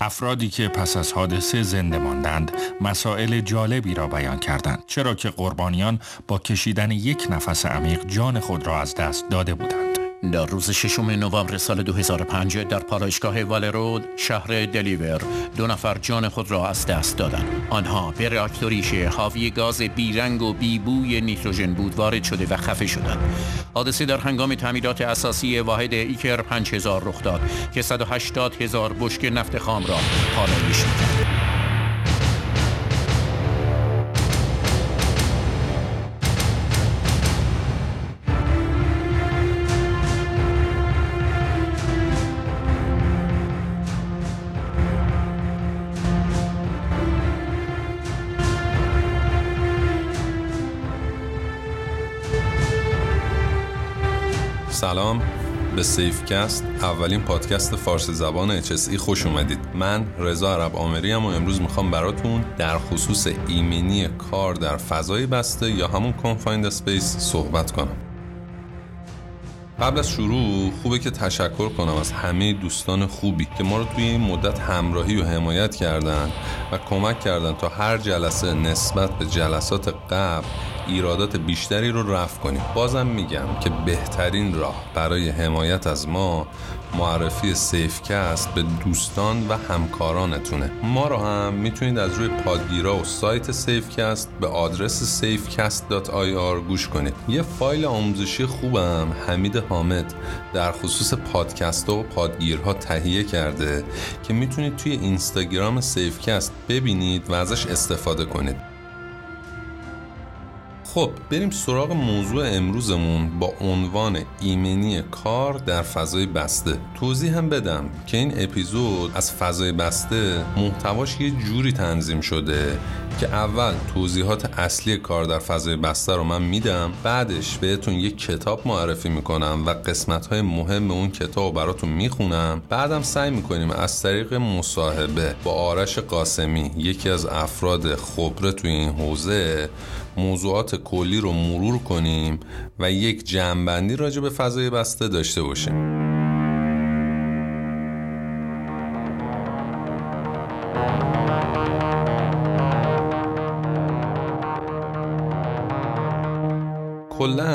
افرادی که پس از حادثه زنده ماندند مسائل جالبی را بیان کردند چرا که قربانیان با کشیدن یک نفس عمیق جان خود را از دست داده بودند. در روز ششم نوامبر سال 2005 در پالایشگاه والرود شهر دلیور دو نفر جان خود را از دست دادند. آنها به راکتوری حاوی گاز بیرنگ و بیبوی نیتروژن بود وارد شده و خفه شدند. حادثه در هنگام تعمیرات اساسی واحد ایکر 5000 رخ داد که 180 هزار بشک نفت خام را پالایش می‌کرد. سلام. به سیفکست اولین پادکست فارسی زبان HSE خوش اومدید. من رضا عرب آمری و امروز می‌خوام براتون در خصوص ایمنی کار در فضای بسته یا همون confined space صحبت کنم. قبل از شروع خوبه که تشکر کنم از همه دوستان خوبی که ما رو توی این مدت همراهی و حمایت کردن و کمک کردن تا هر جلسه نسبت به جلسات قبل ایرادات بیشتری رو رفع کنیم. بازم میگم که بهترین راه برای حمایت از ما معرفی سیفکست به دوستان و همکارانتونه. ما رو هم می‌تونید از روی پادگیرا و سایت سیفکست به آدرس safecast.ir گوش کنید. یه فایل آموزشی خوبم حمید حامد در خصوص پادکست و پادگیرها تهیه کرده که می‌تونید توی اینستاگرام سیفکست ببینید و ازش استفاده کنید. خب بریم سراغ موضوع امروزمون. با عنوان ایمنی کار در فضای بسته. توضیح هم بدم که این اپیزود از فضای بسته محتواش یه جوری تنظیم شده که اول توضیحات اصلی کار در فضای بسته رو من میدم بعدش بهتون یک کتاب معرفی می‌کنم و قسمت های مهم اون کتاب رو براتون می‌خونم. بعدم سعی می‌کنیم از طریق مصاحبه با آرش قاسمی یکی از افراد خبره توی این حوزه موضوعات کلی رو مرور کنیم و یک جمعبندی راجع به فضای بسته داشته باشیم.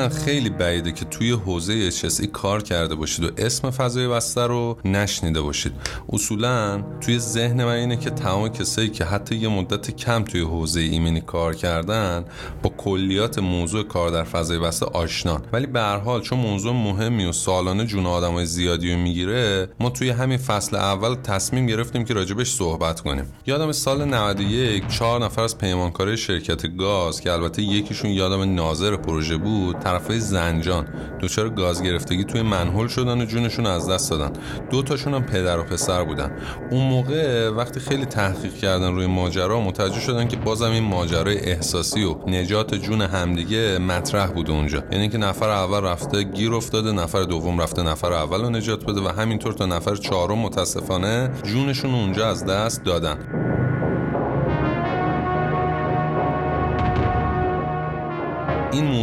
کلا خیلی بعیده که توی حوزه HSE کار کرده باشید و اسم فضای بسته رو نشنیده باشید. اصولا توی ذهن من اینه که تمام کسایی که حتی یه مدت کم توی حوزه ایمنی کار کردن با کلیات موضوع کار در فضای بسته آشنان. ولی به هر حال چون موضوع مهمی و سالانه جون آدمای زیادی رو می‌گیره ما توی همین فصل اول تصمیم گرفتیم که راجبش صحبت کنیم. یادم سال 91 چهار نفر از پیمانکارای شرکت گاز که البته یکیشون یادم ناظر پروژه بود طرفای زنجان. دچار گاز گرفتگی توی منحل شدن و جونشون از دست دادن. دو تاشون هم پدر و پسر بودن. اون موقع وقتی خیلی تحقیق کردن روی ماجرا متوجه شدن که بازم این ماجرای احساسی و نجات جون همدیگه مطرح بوده اونجا. یعنی که نفر اول رفته گیر افتاده نفر دوم رفته نفر اول رو نجات بده و همینطور تا نفر چهارم متاسفانه جونشون اونجا از دست دادن.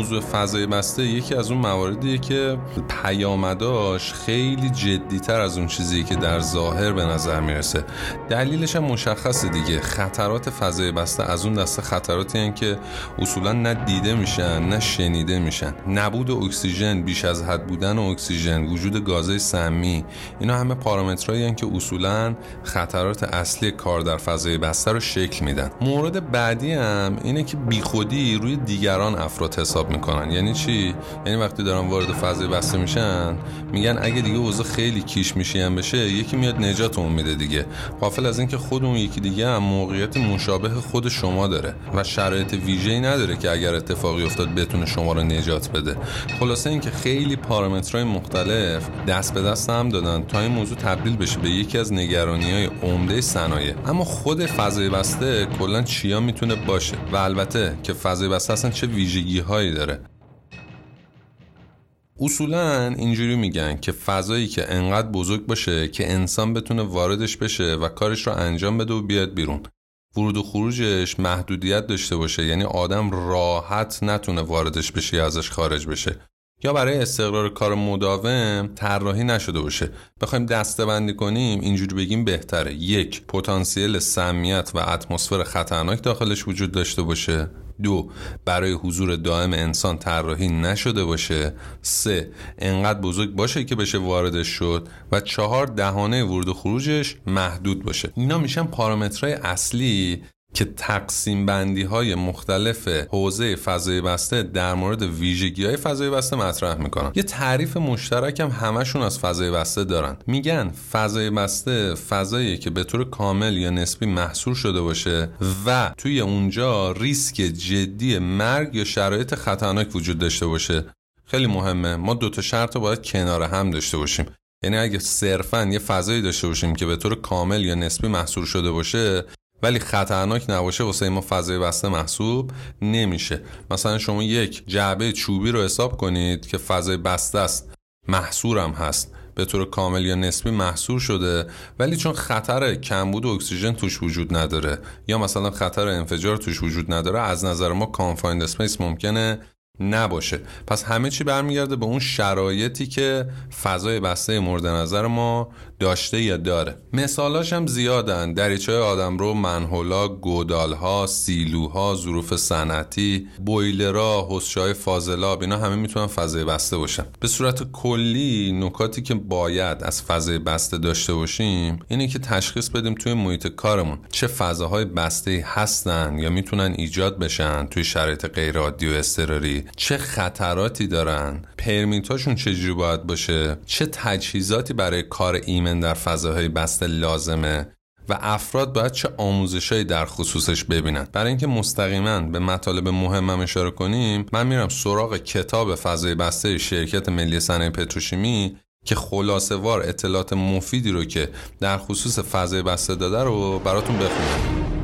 موضوع فضای بسته یکی از اون مواردیه که پیامداش خیلی جدیتر از اون چیزی که در ظاهر به نظر می‌رسه. دلیلش هم مشخصه دیگه. خطرات فضای بسته از اون دسته خطراتی هن که اصولا نه دیده میشن نه شنیده میشن. نبود اکسیژن بیش از حد بودن اکسیژن وجود گازهای سمی اینا همه پارامترهایی که اصولا خطرات اصلی کار در فضای بسته رو شکل میدن. مورد بعدی هم اینه که بیخودی روی دیگران افراد حساب می‌کنن. یعنی چی؟ یعنی وقتی دارن وارد فضای بسته میشن میگن اگه دیگه اوضاع خیلی کیش میشی هم بشه یکی میاد نجاتمون میده دیگه. قافل از اینکه خود اون یکی دیگه هم موقعیت مشابه خود شما داره و شرایط ویژه‌ای نداره که اگر اتفاقی افتاد بتونه شما رو نجات بده. خلاصه اینکه خیلی پارامترهای مختلف دست به دست هم دادن تا این موضوع تبدیل بشه به یکی از نگرانی های عمده صنایع. اما خود فضای بسته کلا چیا می‌تونه باشه؟ و البته که فضای بسته اصلا چه ویژگی هایی داره. اصولا اینجوری میگن که فضایی که انقدر بزرگ باشه که انسان بتونه واردش بشه و کارش رو انجام بده و بیاد بیرون. ورود و خروجش محدودیت داشته باشه یعنی آدم راحت نتونه واردش بشه یا ازش خارج بشه. یا برای استقرار کار مداوم طراحی نشده باشه. بخوایم دسته کنیم اینجوری بگیم بهتره. یک پتانسیل سمیت و اتمسفر خطرناک داخلش وجود داشته باشه. دو برای حضور دائم انسان طراحی نشده باشه. سه انقدر بزرگ باشه که بشه واردش شد و چهار دهانه ورود و خروجش محدود باشه. اینا میشن پارامترهای اصلی. که تقسیم بندی های مختلف حوزه فضای بسته در مورد ویژگی های فضای بسته مطرح می‌کنن. یه تعریف مشترک هم همشون از فضای بسته دارن. میگن فضای بسته فضایی که به طور کامل یا نسبی محصور شده باشه و توی اونجا ریسک جدی مرگ یا شرایط خطرناک وجود داشته باشه. خیلی مهمه. ما دو تا شرط رو باید کنار هم داشته باشیم. یعنی اگه صرفا یه فضایی داشته باشیم که به طور کامل یا نسبی محصور شده باشه ولی خطرناک نباشه واسه ما فضای بسته محسوب نمیشه. مثلا شما یک جعبه چوبی رو حساب کنید که فضای بسته است محصورم هست. به طور کامل یا نسبی محصور شده ولی چون خطر کمبود اکسیژن توش وجود نداره یا مثلا خطر انفجار توش وجود نداره از نظر ما confined space ممکنه نباشه. پس همه چی برمیگرده به اون شرایطی که فضای بسته مورد نظر ما داشته یا داره. مثالاش هم زیادن. دریچه آدم رو manhole ها گودالها سیلوها ظروف صنعتی بویلرها حوضچه‌های فاضلاب اینا همه می‌تونن فضای بسته باشن. به صورت کلی نکاتی که باید از فضای بسته داشته باشیم اینه که تشخیص بدیم توی محیط کارمون چه فضاهای بسته هستن یا می‌تونن ایجاد بشن توی شرایط غیر عادی و اضطراری چه خطراتی دارن permit اشون چجوری باید باشه چه تجهیزاتی برای کار ایمن در فضاهای بسته لازمه و افراد باید چه آموزشهایی در خصوصش ببینن. برای اینکه مستقیما به مطالب مهمم اشاره کنیم من میرم سراغ کتاب فضای بسته شرکت ملی صنایع پتروشیمی که خلاصه وار اطلاعات مفیدی رو که در خصوص فضای بسته داده رو براتون بخونم.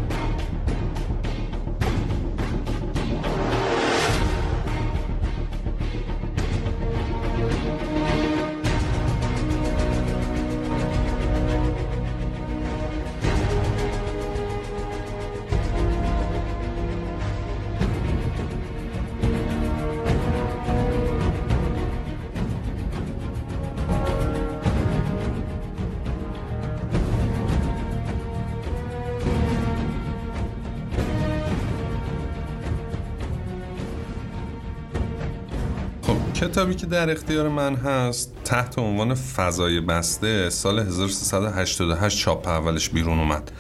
کتابی که در اختیار من هست تحت عنوان فضای بسته سال 1388 چاپ اولش بیرون اومد.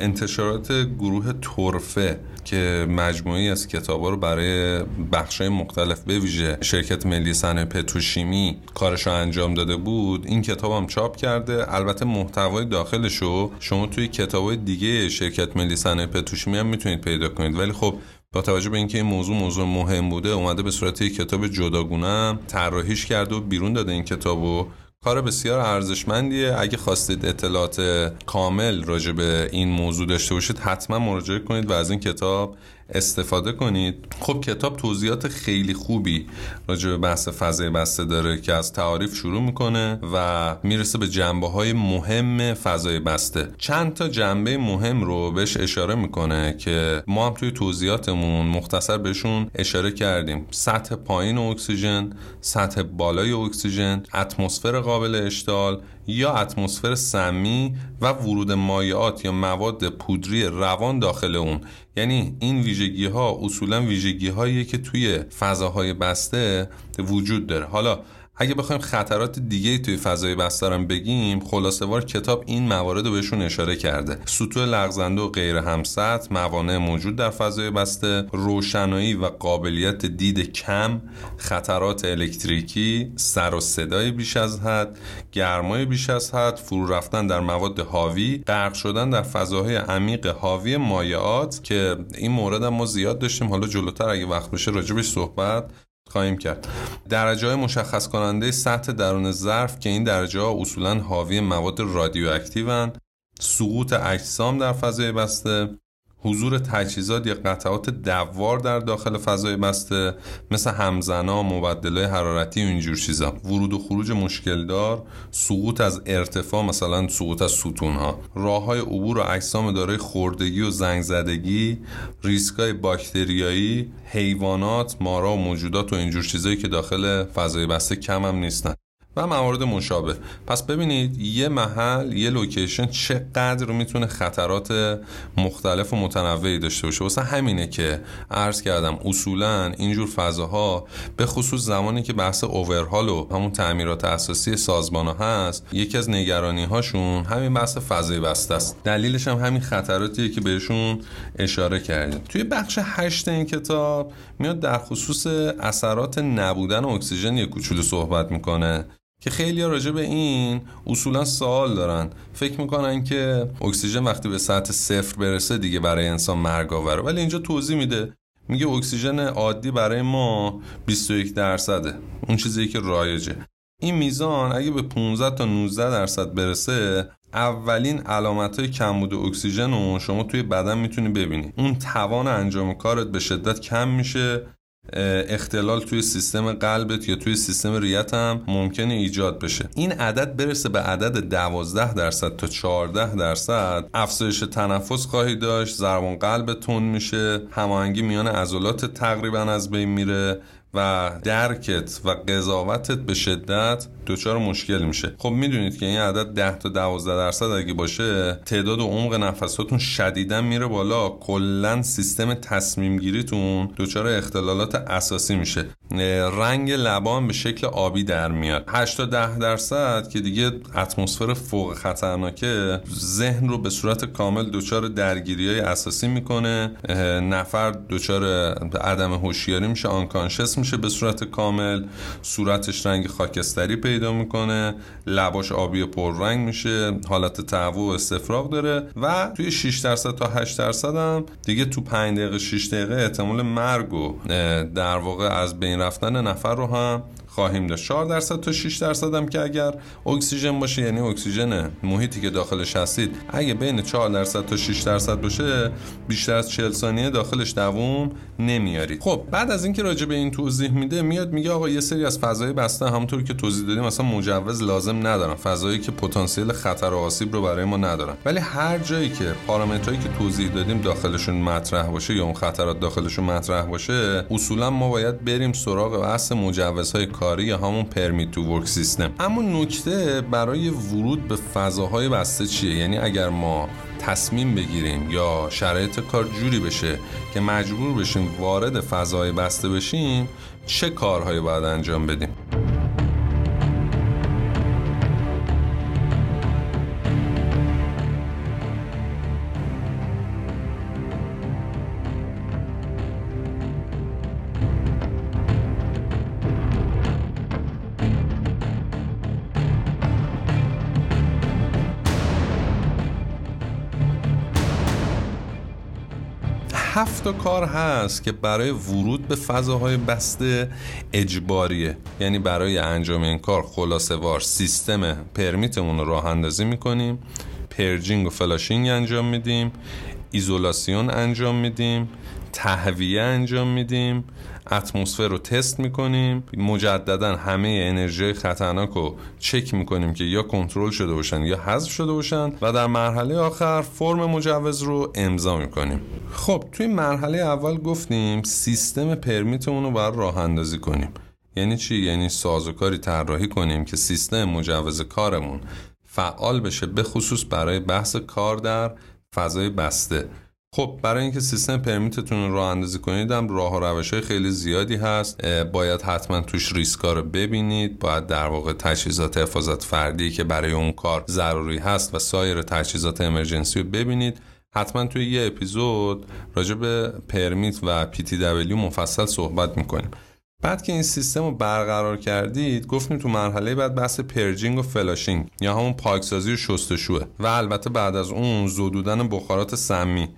انتشارات گروه تورفه که مجموعی از کتابا رو برای بخشای مختلف به ویژه شرکت ملی صنایع پتروشیمی کارش رو انجام داده بود این کتاب هم چاپ کرده. البته محتوای داخلش رو شما توی کتابای دیگه شرکت ملی صنایع پتروشیمی هم می‌تونید پیدا کنید. ولی خب با توجه به اینکه این موضوع موضوع مهم بوده اومده به صورت یک کتاب جداگونه طراحیش کرده و بیرون داده این کتابو کار بسیار ارزشمندیه. اگه خواستید اطلاعات کامل راجع به این موضوع داشته باشید حتما مراجعه کنید و از این کتاب استفاده کنید. خب کتاب توضیحات خیلی خوبی راجع به بحث فضای بسته داره که از تعاریف شروع می‌کنه و می‌رسه به جنبه های مهم فضای بسته. چند تا جنبه مهم رو بهش اشاره می‌کنه که ما هم توی توضیحاتمون مختصر بهشون اشاره کردیم. سطح پایین اکسیژن سطح بالای اکسیژن اتمسفر قابل اشتعال یا اتمسفر سمی و ورود مایعات یا مواد پودری روان داخل اون. یعنی این ویژگی ها اصولا ویژگی هایی که توی فضاهای بسته وجود داره. حالا اگه بخوایم خطرات دیگه توی فضای بسترم بگیم خلاصه وار کتاب این موارد رو بهشون اشاره کرده. سطوح لغزنده و غیر همسط موانع موجود در فضای بسته روشنایی و قابلیت دید کم خطرات الکتریکی سر و صدای بیش از حد گرمای بیش از حد فرو رفتن در مواد حاوی غرق شدن در فضاهای عمیق حاوی مایعات که این مورد هم ما زیاد داشتیم. حالا جلوتر اگه وقت بشه راجبش صحبت. خواهیم کرد. درجه های مشخص کننده سطح درون ظرف که این درجه ها اصولا حاوی مواد رادیواکتیو سقوط اجسام در فضای بسته حضور تجهیزات یا قطعات دوار در داخل فضای بسته مثل همزنا، مبدلای حرارتی و اینجور چیزا. ورود و خروج مشکل دار سقوط از ارتفاع مثلا سقوط از ستون ها راه های عبور و اجسام دارای خوردگی و زنگ زدگی ریسک های باکتریایی حیوانات مارا و موجودات و اینجور چیزایی که داخل فضای بسته کم هم نیستن. و موارد مشابه. پس ببینید یه محل یه لوکیشن چقدر می‌تونه خطرات مختلف و متنوعی داشته باشه. واسه همینه که عرض کردم اصولا اینجور فضاها به خصوص زمانی که بحث اوورهال و همون تعمیرات اساسی سازمان ها هست یکی از نگرانی هاشون همین بحث فضای بسته است. دلیلش هم همین خطراتیه که بهشون اشاره کردیم. توی بخش هشت این کتاب میاد در خصوص اثرات نبودن اکسیژن یه کوچولو صحبت می‌کنه. که خیلی راجع به این اصولا سوال دارن. فکر می‌کنن که اکسیژن وقتی به سطح صفر برسه دیگه برای انسان مرگ آوره ولی اینجا توضیح میده. میگه اکسیژن عادی برای ما 21 درصده. اون چیزی که رایجه. این میزان اگه به 15 تا 19 درصد برسه اولین علامت های کمبود اکسیژن رو شما توی بدن می‌تونی ببینی. اون توان انجام کارت به شدت کم میشه. اختلال توی سیستم قلبت یا توی سیستم ریه‌ت هم ممکنه ایجاد بشه. این عدد برسه به عدد 12 درصد تا 14 درصد. افزایش تنفس خواهی داشت ضربان قلب تند میشه هماهنگی میان عضلات تقریبا از بین میره و درکت و قضاوتت به شدت دچار مشکل میشه. خب می‌دونید که این عدد 10 تا 12 درصد اگه باشه تعداد و عمق نفساتون شدیدا میره بالا. کلا سیستم تصمیم گیریتون دچار اختلالات اساسی میشه. رنگ لبان به شکل آبی در میاد. 8 تا 10 درصد که دیگه اتمسفر فوق خطرناکه ذهن رو به صورت کامل دچار درگیری های اساسی می‌کنه. نفر دچار عدم هوشیاری میشه آنکانشس میشه به صورت کامل صورتش رنگ خاکستری پیدا می‌کنه لباش آبی پررنگ میشه حالت تهوع و استفراغ داره و توی 6 درصد تا 8 درصد هم دیگه تو 5 دقیقه 6 دقیقه احتمال مرگ و در واقع از بین رفتن نفر رو هم خواهیم داشت. 4 درصد تا 6 درصد هم که اگر اکسیژن باشه یعنی اکسیژن محیطی که داخلش هستید اگه بین 4 درصد تا 6 درصد باشه بیشتر از 40 ثانیه داخلش دووم نمیارید. خب بعد از اینکه راجع به این توضیح میده میاد میگه آقا یه سری از فضای بسته همونطور که توضیح دادیم مثلا مجوز لازم ندارن. فضایی که پتانسیل خطر و آسیب رو برای ما ندارن. ولی هر جایی که پارامترهایی که توضیح دادیم داخلشون مطرح باشه یا اون خطرات داخلشون مطرح باشه اصولا ما باید بریم سراغ بحث مجوزهای کاری یا همون پرمیت تو ورک سیستم اما نکته برای ورود به فضاهای بسته چیه؟ یعنی اگر ما تصمیم بگیریم یا شرایط کار جوری بشه که مجبور بشیم وارد فضای بسته بشیم چه کارهایی باید انجام بدیم؟ هفت کار هست که برای ورود به فضاهای بسته اجباریه. یعنی برای انجام این کار خلاصه وار سیستم permit مون رو راه اندازی می‌کنیم purging و flushing انجام میدیم isolation انجام میدیم تهویه انجام میدیم اتمسفر رو تست می‌کنیم. مجددا همه انرژی خطرناک رو چک می‌کنیم که یا کنترل شده باشن یا حذف شده باشن و در مرحله آخر فرم مجوز رو امضا می‌کنیم. خب توی مرحله اول گفتیم سیستم پرمیتمون رو باید راه اندازی کنیم. یعنی چی؟ یعنی سازوکاری طراحی کنیم که سیستم مجوز کارمون فعال بشه به خصوص برای بحث کار در فضای بسته. خب برای اینکه سیستم پرمیتتون رو اندازی کنید هم راه و روش های خیلی زیادی هست. باید حتما توش ریسکا رو ببینید. باید در واقع تجهیزات حفاظت فردی که برای اون کار ضروری هست و سایر تجهیزات امرجنسی رو ببینید. حتما توی یه اپیزود راجع به permit و PTW مفصل صحبت می‌کنیم. بعد که این سیستم رو برقرار کردید گفتیم تو مرحله بعد بحث purging و flushing یا همون پاکسازی و شستشوئه و البته بعد از اون زدودن بخارات سمی.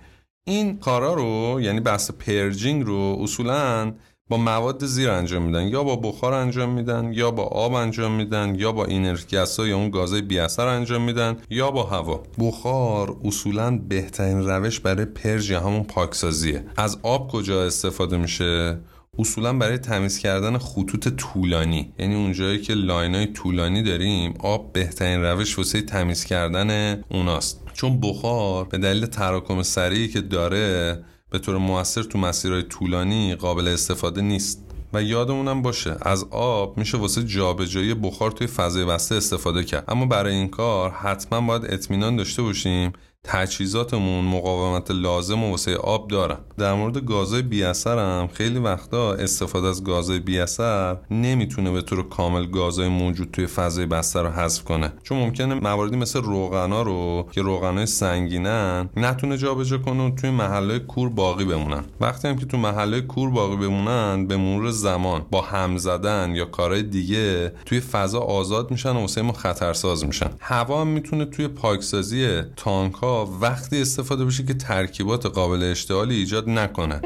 این کارا رو یعنی بحث purging رو اصولا با مواد زیر انجام میدن. یا با بخار انجام میدن یا با آب انجام میدن یا با inert gas یا اون گازای بی اثر انجام میدن یا با هوا. بخار اصولا بهترین روش برای purge همون پاکسازیه. از آب کجا استفاده میشه؟ اصولا برای تمیز کردن خطوط طولانی. یعنی اونجایی که line ای طولانی داریم آب بهترین روش واسه تمیز کردن اوناست. چون بخار به دلیل تراکم سریعی که داره به طور موثر تو مسیرهای طولانی قابل استفاده نیست. و یادمونم باشه از آب میشه واسه جابجایی بخار توی فضای بسته استفاده کرد. اما برای این کار حتما باید اطمینان داشته باشیم تجهیزاتمون مقاومت لازم رو واسه آب دارن در مورد گازهای بی اثر هم خیلی وقتا استفاده از گازهای بی اثر نمی‌تونه به طور کامل گازهای موجود توی فضای بسته رو حذف کنه. چون ممکنه مواردی مثل روغنا رو که روغنای سنگینن نتونه جابجا کنه و توی محله کور باقی بمونن. وقتی هم که تو محله کور باقی بمونن به مرور زمان با هم زدن یا کارهای دیگه توی فضا آزاد میشن و واسه ما خطرساز میشن. هوا هم می‌تونه توی پاکسازی تانک وقتی استفاده بشه که ترکیبات قابل اشتعالی ایجاد نکنه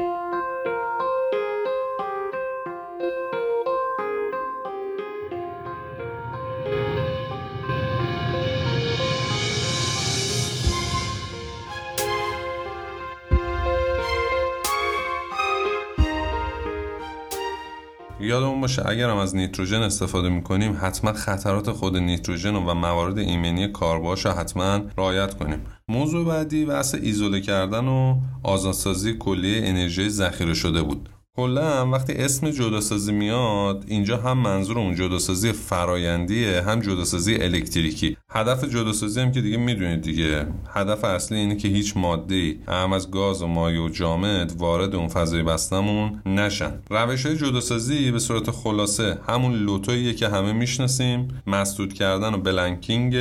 یادمون باشه اگر هم از نیتروژن استفاده می‌کنیم حتما خطرات خود نیتروژن و موارد ایمنی کارباش رو حتما رعایت کنیم. موضوع بعدی بحث ایزوله کردن و آزادسازی کلیه انرژی ذخیره شده بود. کلا وقتی اسم جداسازی میاد اینجا هم منظور اون جداسازی فرایندیه هم جداسازی الکتریکی. هدف جداسازی هم که دیگه می‌دونید دیگه. هدف اصلی اینه که هیچ ماده ای هم از گاز و مایع و جامد وارد اون فضای بستمون نشن. روش های جداسازی به صورت خلاصه همون لوتوییه که همه می‌شناسیم. مسدود کردن و بلنکینگ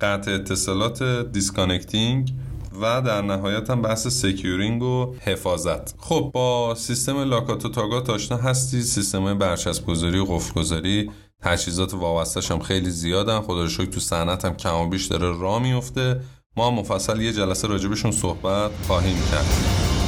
قطع اتصالات disconnecting. و در نهایت هم بحث securing و حفاظت. خب با سیستم lockout و tagout آشنا هستی. سیستم برچسب گذاری و قفل گذاری تجهیزات وابستش هم خیلی زیادن. خدا رو تو صنعت هم کم و بیش داره راه میفته ما مفصل یه جلسه راجبشون صحبت خواهیم کرد.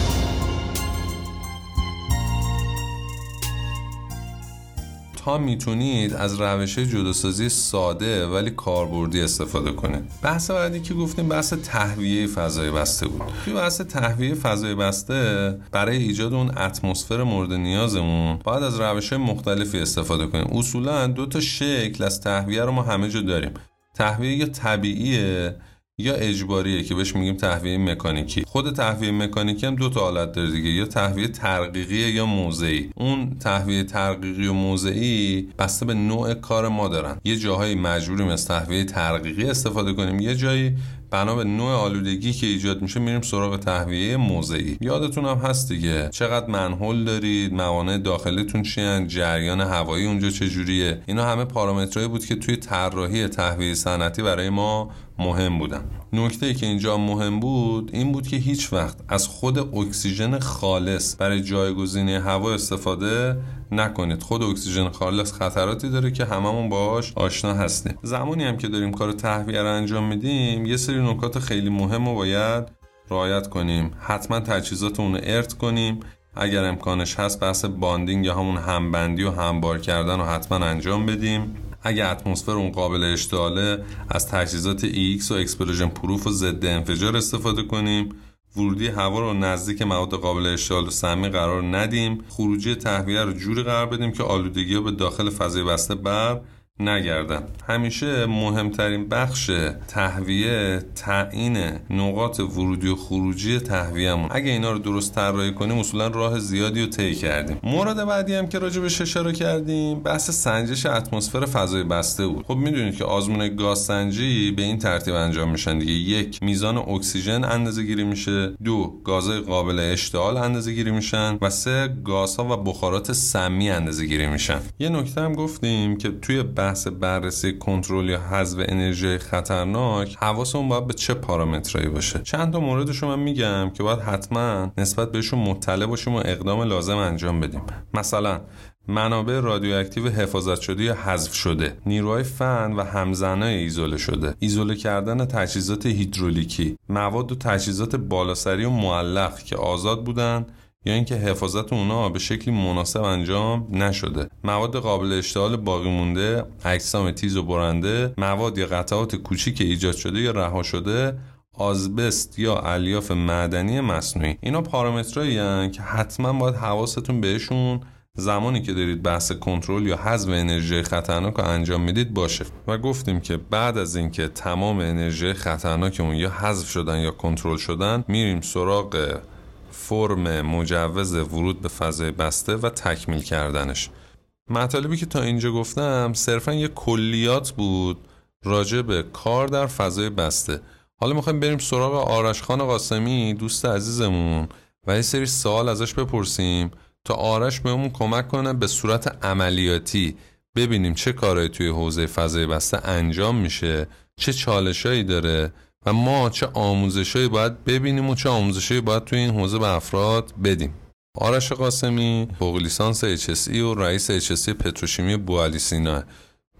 تا می‌تونید از روش جداسازی ساده ولی کاربردی استفاده کنید. بحث بعدی که گفتیم بحث تهویه فضای بسته بود. توی بحث تهویه فضای بسته برای ایجاد اون اتمسفر مورد نیازمون باید از روش مختلفی استفاده کنیم. اصولا دو تا شکل از تهویه رو ما همه جا داریم. تهویه طبیعیه یا اجباریه که بهش میگیم تهویه مکانیکی. خود تهویه مکانیکی هم دو تا حالت داره دیگه. یا تهویه ترقیقی یا موضعی. اون تهویه ترقیقی و موضعی بسته به نوع کار ما دارن. یه جاهایی مجبوریم از تهویه ترقیقی استفاده کنیم. یه جایی بنا به نوع آلودگی که ایجاد میشه میریم سراغ تهویه موضعی یادتون هم هست دیگه. چقدر منحل دارید موانع داخلیتون چیان جریان هوایی اونجا چجوریه؟ اینا همه پارامترهایی بود که توی طراحی تهویه صنعتی برای ما مهم بودن. نکته که اینجا مهم بود این بود که هیچ وقت از خود اکسیژن خالص برای جایگزینی هوا استفاده نکنید. خود اکسیژن خالص خطراتی داره که هممون باهاش آشنا هستیم. زمانی هم که داریم کار تهویه رو انجام میدیم یه سری نکات خیلی مهم رو باید رعایت کنیم. حتما تجهیزاتمون earth کنیم. اگر امکانش هست بحث bonding یا همون همبندی و همبار کردن رو حتما انجام بدیم. اگر اتمسفر اون قابل اشتعاله از تجهیزات EX و explosion proof و ضد انفجار استفاده کنیم. ورودی هوا رو نزدیک مواد قابل اشتعال و سمی قرار ندیم. خروجی تهویه رو جوری قرار بدیم که آلودگی ها به داخل فضای بسته بر نگردن. همیشه مهمترین بخش تهویه تعیین نقاط ورودی و خروجی تهویهمون. اگه اینا رو درست طراحی کنیم اصولا راه زیادی رو طی کردیم. مورد بعدی هم که راجع بهش اشاره کردیم بحث سنجش اتمسفر فضای بسته بود. خب می‌دونید که آزمون گاز سنجی به این ترتیب انجام میشن دیگه. یک میزان اکسیژن اندازه گیری میشه. دو گازهای قابل اشتعال اندازه گیری میشن. و سه گازها و بخارات سمی اندازه گیری میشن. یه نکته هم گفتیم که توی بحث بررسی کنترل یا حذف انرژی خطرناک حواسمون باید به چه پارامترایی باشه؟ چند تا موردش من میگم که باید حتما نسبت بهشون مطلع باشیم و اقدام لازم انجام بدیم. مثلا منابع رادیواکتیو حفاظت شده یا حذف شده نیروهای فن و همزنای ایزوله شده ایزوله کردن تجهیزات هیدرولیکی مواد و تجهیزات بالاسری و معلق که آزاد بودن یا اینکه حفاظت اونا به شکلی مناسب انجام نشده. مواد قابل اشتعال باقی مونده اجسام تیز و برنده مواد یا قطعات کوچیک ایجاد شده یا رها شده آزبست یا الیاف معدنی مصنوعی. اینا پارامترایی که حتما باید حواستون بهشون زمانی که دارید بحث کنترل یا حذف انرژی خطرناک رو انجام می‌دید باشه. و گفتیم که بعد از اینکه تمام انرژی خطرناکمون یا حذف شدن یا کنترل شدن میریم سراغ فرم مجوز ورود به فضای بسته و تکمیل کردنش. مطالبی که تا اینجا گفتم صرفا یه کلیات بود راجع به کار در فضای بسته. حالا می‌خوایم بریم سراغ آرش خان قاسمی دوست عزیزمون و یه سری سوال ازش بپرسیم تا آرش بهمون کمک کنه به صورت عملیاتی ببینیم چه کارهایی توی حوزه فضای بسته انجام میشه چه چالشایی داره و ما چه آموزشایی باید ببینیم و چه آموزشایی باید توی این حوزه به افراد بدیم. آرش قاسمی فوق لیسانس HSE و رئیس HSE پتروشیمی بوالی سینا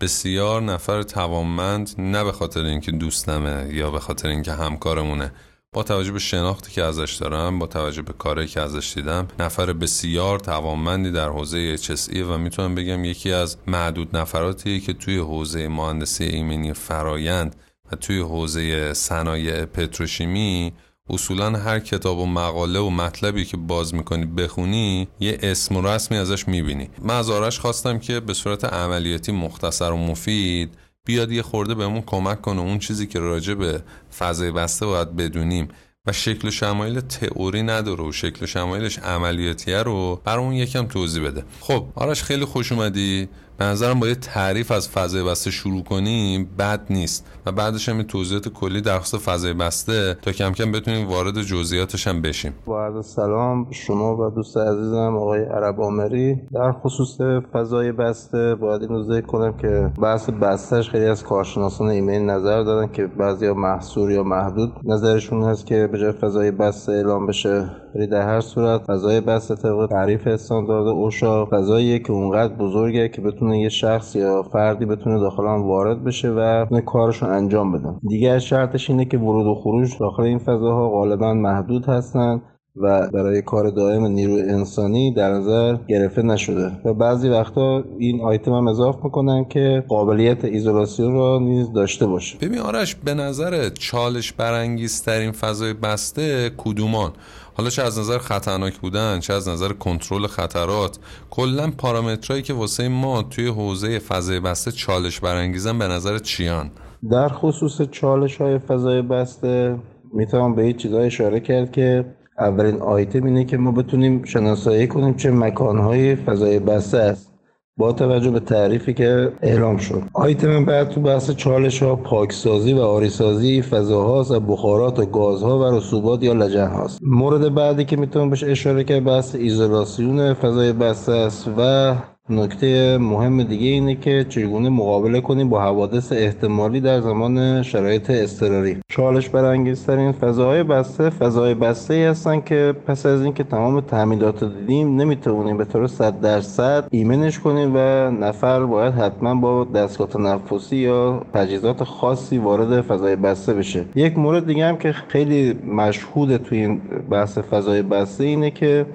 بسیار نفر توانمند نه به خاطر اینکه دوستمه یا به خاطر اینکه همکارمونه. با توجه به شناختی که ازش دارم با توجه به کاری که ازش دیدم نفر بسیار توانمندی در حوزه HSE و می‌تونم بگم یکی از معدود نفراتی که توی حوزه مهندسی ایمنی فرایند و توی حوزه صنایع پتروشیمی اصولا هر کتاب و مقاله و مطلبی که باز می‌کنی بخونی یه اسم و رسمی ازش می‌بینی. من از آرش خواستم که به صورت عملیاتی مختصر و مفید بیاد یه خورده بهمون کمک کنه اون چیزی که راجع به فضای بسته باید بدونیم. و شکل و شمایل تئوری نداره و شکل و شمایلش عملیاتیه رو برامون یکم توضیح بده. خب آرش خیلی خوش اومدی. به نظرم با یه تعریف از فضای بسته شروع کنیم بد نیست. و بعدش هم توضیحات کلی در خصوص فضای بسته تا کم کم بتونیم وارد جزئیاتش هم بشیم. با عرض سلام شما و دوست عزیزم آقای عرب آمری. در خصوص فضای بسته باید این ذکر کنم که بحث بستهش خیلی از کارشناسان ایمیل نظر دادن که بعضیا محصور یا محدود. نظرشون هست که به جای فضای بسته اعلام بشه ولی در هر صورت. فضای بسته طبق تعریف استاندارد اوشا فضاییه که اونقدر بزرگه که یه شخص یا فردی بتونه داخل آن وارد بشه و کارشون انجام بدن دیگه شرطش اینه که ورود و خروج داخل این فضاها غالبا محدود هستن و برای کار دائم نیروی انسانی در نظر گرفته نشده. و بعضی وقتا این آیتم هم اضاف می‌کنن که قابلیت ایزولاسیون را نیز داشته باشه. ببین آرش به نظر چالش برانگیزترین فضای بسته کدومان؟ حالا چه از نظر خطرناک بودن چه از نظر کنترل خطرات کلا پارامترهایی که واسه ما توی حوزه فضای بسته چالش برانگیزن به نظر چیان؟ در خصوص چالش های فضای بسته می‌تونم به این چیزهای اشاره کرد که اولین آیتم اینه که ما بتونیم شناسایی کنیم چه مکانهای فضای بسته است. با توجه به تعریفی که اعلام شد. آیتم بعد تو بحث چالش ها پاکسازی و آریسازی فضاهاست و بخارات و گازها و رسوبات یا لجن هاست. مورد بعدی که می‌تونم بهش اشاره کرد بحث ایزولاسیون فضای بسته است و نکته مهم دیگه اینه که چگونه مقابله کنیم با حوادث احتمالی در زمان شرایط اضطراری. چالش برانگیزترین فضاهای بسته فضای بسته ای هستن که پس از اینکه تمام تعمیدات دیدیم نمی‌تونیم به طور 100 درصد ایمنش کنیم و نفر باید حتما با دستگاه تنفسی یا تجهیزات خاصی وارد فضای بسته بشه. یک مورد دیگه هم که خیلی مشهود توی این بحث فضای بسته اینه که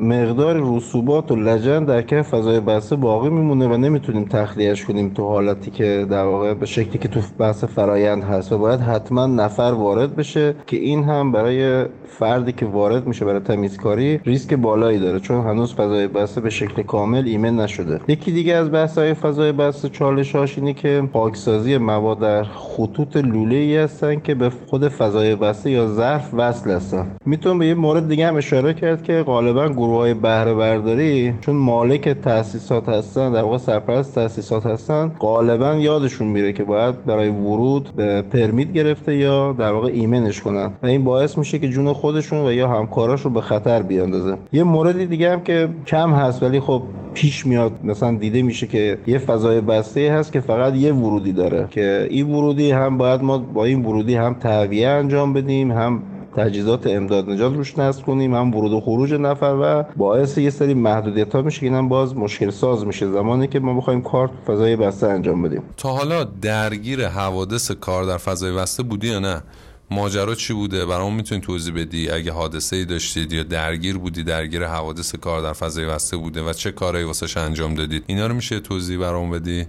مقدار رسوبات و لجن در کف فضای بسته باقی میمونه و نمی‌تونیم تخلیهش کنیم تو حالتی که در واقع به شکلی که تو بحث فرایند هست و باید حتما نفر وارد بشه که این هم برای فردی که وارد میشه برای تمیزکاری ریسک بالایی داره چون هنوز فضای بسته به شکل کامل ایمن نشده. یکی دیگه از بحث های فضای بسته چالش اینه که پاکسازی مواد در خطوط لوله ای هستن که به خود فضای بسته یا ظرف وصل هستن. می‌تونم به یه مورد دیگه هم اشاره کرد که غالبا گروه های بهره برداری چون مالک تاسیسات هستن در واقع سرپرست تاسیسات هستن غالبا یادشون میره که باید برای ورود به پرمیت گرفته یا در واقع ایمنش کنن. و این باعث میشه که جون خودشون و یا همکاراش رو به خطر بیاندازه. یه موردی دیگه هم که کم هست ولی خب پیش میاد. مثلا دیده میشه که یه فضای بسته هست که فقط یه ورودی داره. که این ورودی هم باید ما با این ورودی هم تهویه انجام بدیم هم تجهیزات امداد نجات روش نصب کنیم. هم ورود و خروج نفر و باعث یه سری محدودیت ها میشه که اینم باز مشکل ساز میشه. زمانی که ما بخوایم کار فضای بسته انجام بدیم. تا حالا درگیر حوادث کار در فضای بسته بودی یا نه؟ ماجرا چی بوده؟ برامون می‌تونی توضیح بدی؟ اگه حادثه ای داشتید یا درگیر بودی درگیر حوادث کار در فضای بسته بوده و چه کارهایی واسش انجام دادید؟ اینا رو میشه توضیح برامون بدی؟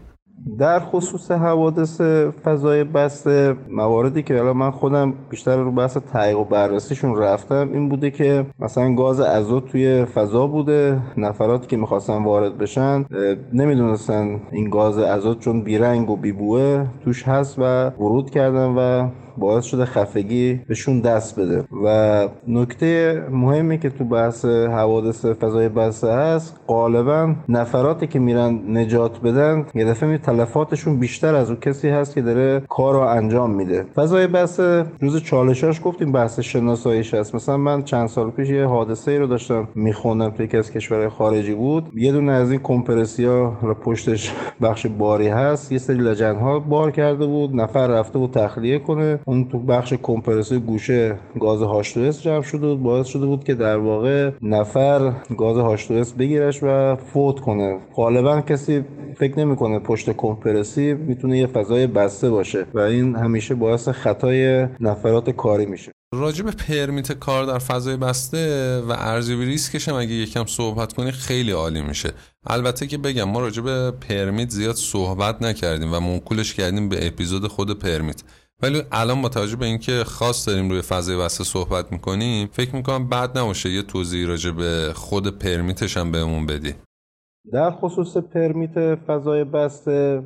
در خصوص حوادث فضای بسته مواردی که الان من خودم بیشتر رو بحث تحقیق و بررسیشون رفتم این بوده که مثلا گاز ازوت توی فضا بوده نفراتی که می‌خواستن وارد بشن نمی‌دونستن این گاز ازوت چون بیرنگ و بیبوه توش هست و ورود کردن و باعث شده خفگی بهشون دست بده. و نکته مهمی که تو بحث حوادث فضای بسته هست غالبا نفراتی که میرن نجات بدن یه دفعه می تلفاتشون بیشتر از اون کسی هست که داره کار رو انجام میده. فضای بسته روز چالشاش گفتیم بحث شناساییش هست. مثلا من چند سال پیش یه حادثه ای رو داشتم میخوندم توی یکی از خارجی بود. یه دونه از این کمپرسیا پشتش بخش باری هست. یه سری لجن ها بار کرده بود نفر رفته بود تخلیه کنه. اون تو بخش کمپرسور گوشه گاز H2S جمع شده بود باعث شده بود که در واقع نفر گاز H2S بگیرش و فوت کنه. غالبا کسی فکر نمی‌کنه پشت کمپرسی می‌تونه یه فضای بسته باشه و این همیشه باعث خطای نفرات کاری میشه. راجع به پرمیت کار در فضای بسته و ارزیابی ریسکش هم اگه یکم صحبت کنی خیلی عالی میشه. البته که بگم ما راجع به پرمیت زیاد صحبت نکردیم و منقولش کردیم به اپیزود خود پرمیت. ولی الان با توجه به اینکه خاص داریم روی فضای بسته صحبت می‌کنیم فکر می‌کنم بعد نباشه یه توضیح راجع به خود پرمیتش هم بهمون بدی. در خصوص پرمیت فضای بسته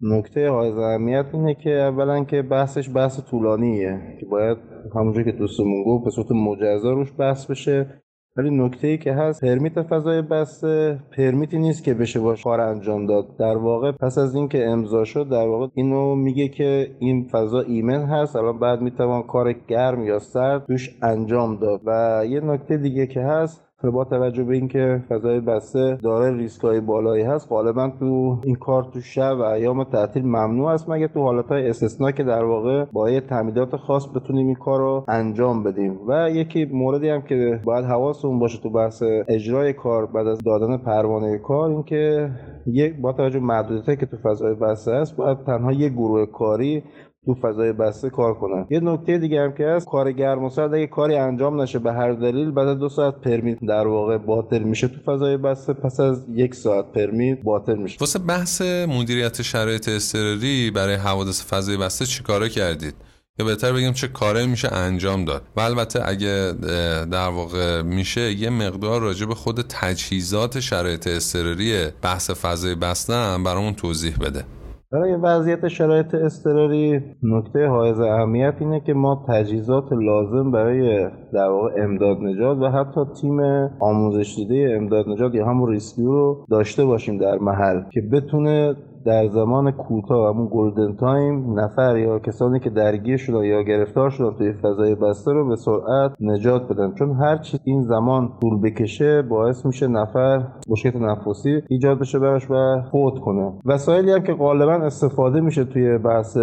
نکته های اهمیت اینه که اولا که بحثش بحث طولانیه که باید همونجور که دوستمون گفت به صورت مجزا روش بحث بشه. ولی نکته ای که هست پرمیت فضای بسته پرمیتی نیست که بشه باش کار انجام داد. در واقع پس از اینکه امضا شد در واقع اینو میگه که این فضا ایمن هست الان بعد می‌توان کار گرم یا سرد توش انجام داد. و یه نکته دیگه که هست با توجه به اینکه فضای بسته داره ریسک های بالایی هست غالبا تو این کار تو شب و ایام تعطیل ممنوع است مگه تو حالت های استثنا که در واقع با یه تعمیدات خاص بتونیم این کار رو انجام بدیم؟ و یکی موردی هم که باید حواسمون باشه تو بحث اجرای کار بعد از دادن پروانه کار اینکه یک با توجه محدودیتی که تو فضای بسته است باید تنها یک گروه کاری تو فضای بسته کار کنن. یه نکته دیگه هم که هست کار گرم و سرد اگه کاری انجام نشه به هر دلیل بعد دو ساعت پرمیت در واقع باطل میشه تو فضای بسته. پس از یک ساعت پرمیت باطل میشه. واسه بحث مدیریت شرایط اضطراری برای حوادث فضای بسته چیکارا کردید؟ یا بهتر بگیم چه کاره میشه انجام داد؟ و البته اگه در واقع میشه یه مقدار راجع به خود تجهیزات شرایط اضطراری بحث فضای بسته هم برامون توضیح بده. برای وضعیت شرایط اضطراری نکته حائز اهمیت اینه که ما تجهیزات لازم برای در واقع امداد نجات و حتی تیم آموزش دیده امداد نجات یا همون rescue رو داشته باشیم در محل که بتونه در زمان کوتاه همون golden time نفر یا کسانی که درگیر شدن یا گرفتار شدن توی فضای بسته رو به سرعت نجات بدن. چون هر چی این زمان طول بکشه باعث میشه نفر مشکل تنفسی ایجاد بشه براش و فوت کنه. وسایلی هم که غالبا استفاده میشه توی بحث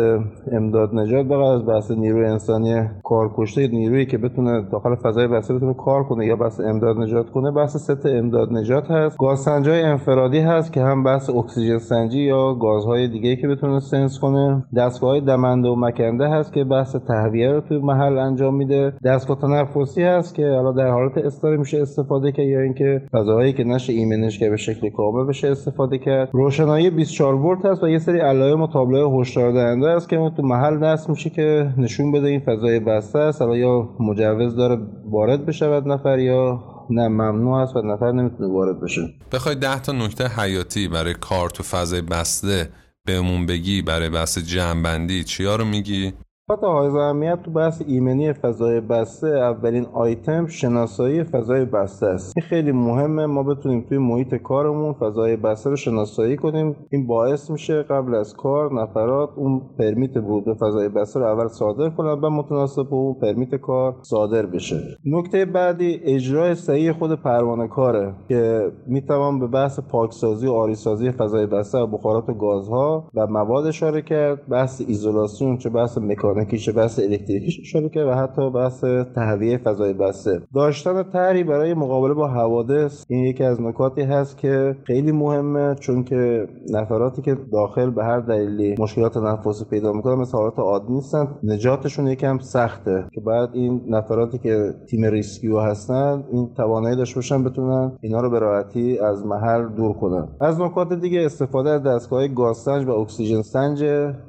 امداد نجات بغیر از بحث نیروی انسانی کارکشته نیرویی که بتونه داخل فضای بسته بتونه کار کنه یا بحث امداد نجات کنه بحث ست امداد نجات هست. گازسنجای انفرادی هست که هم بحث اکسیژن سنجی یا گازهای دیگه که بتونه sense کنه. دستگاه دمنده و مکنده هست که بحث تهویه رو توی محل انجام میده. دستگاه تنفسی هست که حالا در حالت اضطراری میشه استفاده کرد یا اینکه فضاهایی که نشه ایمنش که به شکل کامل بشه استفاده کرد. روشنایی 24 ولت هست و یه سری علائم و تابلوهای هشدار دهنده است که تو محل نصب میشه که نشون بده این فضای بسته است. حالا یا مجوز داره وارد بشود نفر یا نه ممنوع است و نفر نمی‌تونه وارد بشه بخوای ده تا نکته حیاتی برای کار تو فضای بسته بهمون بگی برای بحث جمعبندی چیا رو میگی؟ نکات حائز اهمیت تو بحث ایمنی فضای بسته اولین آیتم شناسایی فضای بسته است. این خیلی مهمه. ما بتونیم توی محیط کارمون فضای بسته رو شناسایی کنیم. این باعث میشه قبل از کار نفرات اون پرمیت ورود به فضای بسته رو اول صادر کنن و متناسب با اون پرمیت کار صادر بشه. نکته بعدی اجرای صحیح خود پروانه کاره که می‌توان به بحث پاکسازی و عاری‌سازی فضای بسته و بخارات و گازها و مواد اشاره کرد. بحث ایزولاسیون چه بحث مکانیک مکانیکیش بحث الکتریکیش اشاره کرد و حتی بحث تهویه فضای بسته. داشتن طرحی برای مقابله با حوادث این یکی از نکاتی هست که خیلی مهمه چون که نفراتی که داخل به هر دلیلی مشکلات تنفسی پیدا می‌کنن مثل حالات عادی نیستن نجاتشون یکم سخته که بعد این نفراتی که تیم rescue هستن این توانایی داشته باشن بتونن اینا رو به راحتی از محل دور کنن. از نکات دیگه استفاده از دستگاه گازسنج و اکسیژن سنج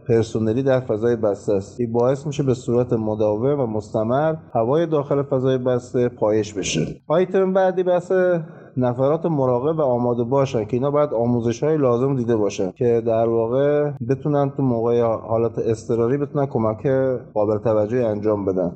پرسونلی در فضای بسته است. این باعث میشه به صورت مداوم و مستمر هوای داخل فضای بسته پایش بشه. آیتم بعدی بحث نفرات مراقب و آماده باشن که اینا باید آموزش های لازم دیده باشن که در واقع بتونن تو موقع حالت اضطراری بتونن کمک قابل توجهی انجام بدن.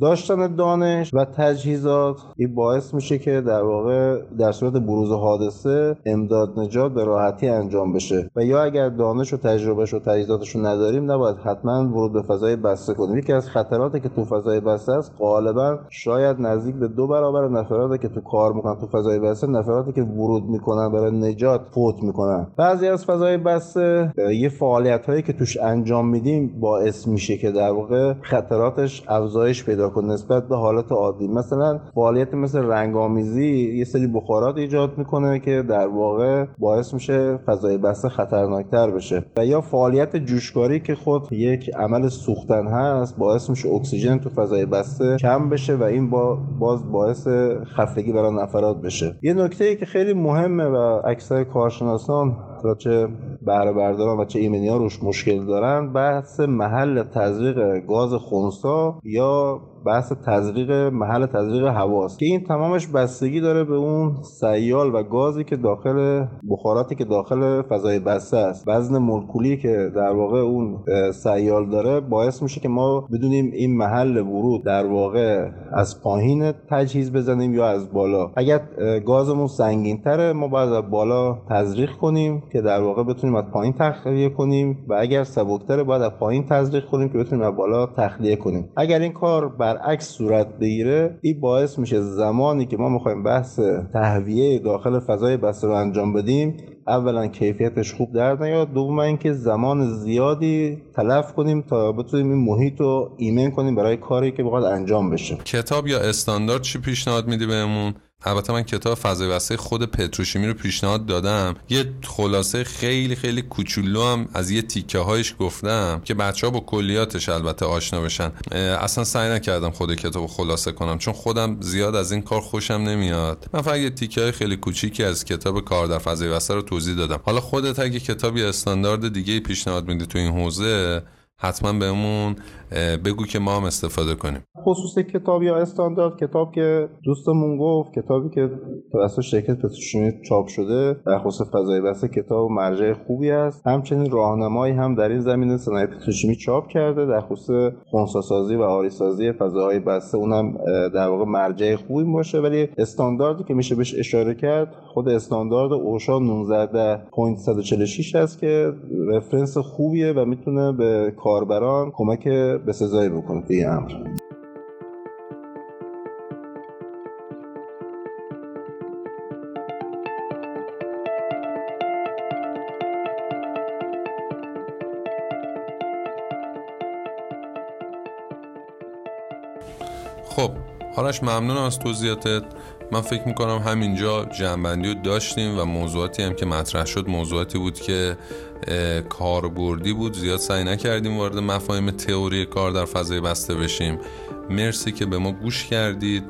داشتن دانش و تجهیزات. این باعث میشه که در واقع در صورت بروز حادثه امداد نجات به راحتی انجام بشه. و یا اگر دانش و تجربهش و تجهیزاتش رو نداریم نباید حتما ورود به فضای بسته کنیم. یکی از خطراتی که تو فضای بسته است غالبا شاید نزدیک به دو برابر نفراتی که تو کار می‌کنن تو فضای بسته نفراتی که ورود می‌کنن برای نجات فوت می‌کنن. بعضی از فضای بسته یه فعالیت هایی که توش انجام میدیم باعث میشه که در واقع خطراتش افزایش پیدا نسبت به حالت عادی. مثلا فعالیت مثل رنگامیزی یه سری بخارات ایجاد می‌کنه که در واقع باعث میشه فضای بسته خطرناکتر بشه. و یا فعالیت جوشکاری که خود یک عمل سوختن هست باعث میشه اکسیژن تو فضای بسته کم بشه و این با باز باعث خفتگی برای نفرات بشه. یه نکته ای که خیلی مهمه و اکثر کارشناسان حالا چه بهره برداران و چه ایمنی ها روش مشکل دارن بحث محل تزریق گاز خونسا یا بحث تزریق محل تزریق هواست که این تمامش بستگی داره به اون سیال و گازی که داخل بخاراتی که داخل فضای بسته است. وزن مولکولی که در واقع اون سیال داره باعث میشه که ما بدونیم این محل ورود در واقع از پایین تجهیز بزنیم یا از بالا. اگر گازمون سنگین تره ما باید از بالا تزریق کنیم که در واقع بتونیم از پایین تخلیه کنیم و اگر سبکتره باید از پایین تزریق کنیم که بتونیم از بالا تخلیه کنیم. اگر این کار برعکس صورت بگیره این باعث میشه زمانی که ما می‌خوایم بحث تهویه داخل فضای بسته رو انجام بدیم اولا کیفیتش خوب در نیاد دوم اینکه زمان زیادی تلف کنیم تا بتونیم این محیط رو ایمن کنیم برای کاری که بخواد انجام بشه. کتاب یا استاندارد چی پیشنهاد میدی بهمون؟ البته من کتاب فضای وسیع خود پتروشیمی رو پیشنهاد دادم. یه خلاصه خیلی خیلی کوچولو هم از یه تیکه هایش گفتم که بچه ها با کلیاتش البته آشنا بشن. اصلا سعی نکردم خود کتاب خلاصه کنم چون خودم زیاد از این کار خوشم نمیاد. من فقط یه تیکه های خیلی کوچیکی از کتاب کار در فضای وسیع رو توضیح دادم. حالا خودت اگه کتابی استاندارد دیگه پیشنهاد میدی تو این حوزه حتما بهمون بگو که ما هم استفاده کنیم. خصوص کتاب یا استاندارد کتاب که دوستمون گفت کتابی که توسط شرکت پتروشیمی چاپ شده در خصوص فضای بسته کتاب مرجع خوبی است. همچنین راهنمایی هم در این زمینه صنایع پتروشیمی چاپ کرده در خصوص خنثی و آریسازی فضاهای بسته. اونم در واقع مرجع خوبی باشه. ولی استانداردی که میشه بهش اشاره کرد خود استاندارد اوشا 19.146 است که رفرنس خوبیه و می‌تونه به کاربران کمک به سزایی بکنه توی امر. خب حالش ممنونم از توضیحاتت. من فکر می‌کنم همینجا جنبندی رو داشتیم و موضوعاتی هم که مطرح شد موضوعاتی بود که کاربردی بود. زیاد سعی نکردیم وارد مفاهیم تئوری کار در فضای بسته بشیم. مرسی که به ما گوش کردید.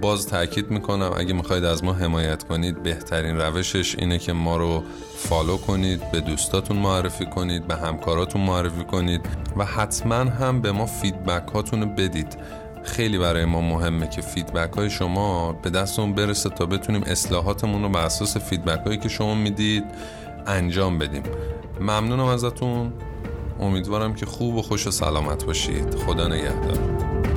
باز تاکید می‌کنم اگه می‌خواید از ما حمایت کنید بهترین روشش اینه که ما رو follow کنید به دوستاتون معرفی کنید به همکاراتون معرفی کنید و حتما هم به ما feedback هاتون بدید. خیلی برای ما مهمه که feedback های شما به دستمون برسه تا بتونیم اصلاحاتمون رو بر اساس feedback هایی که شما می‌دید انجام بدیم. ممنونم ازتون. امیدوارم که خوب و خوش و سلامت باشید. خدا نگهدار.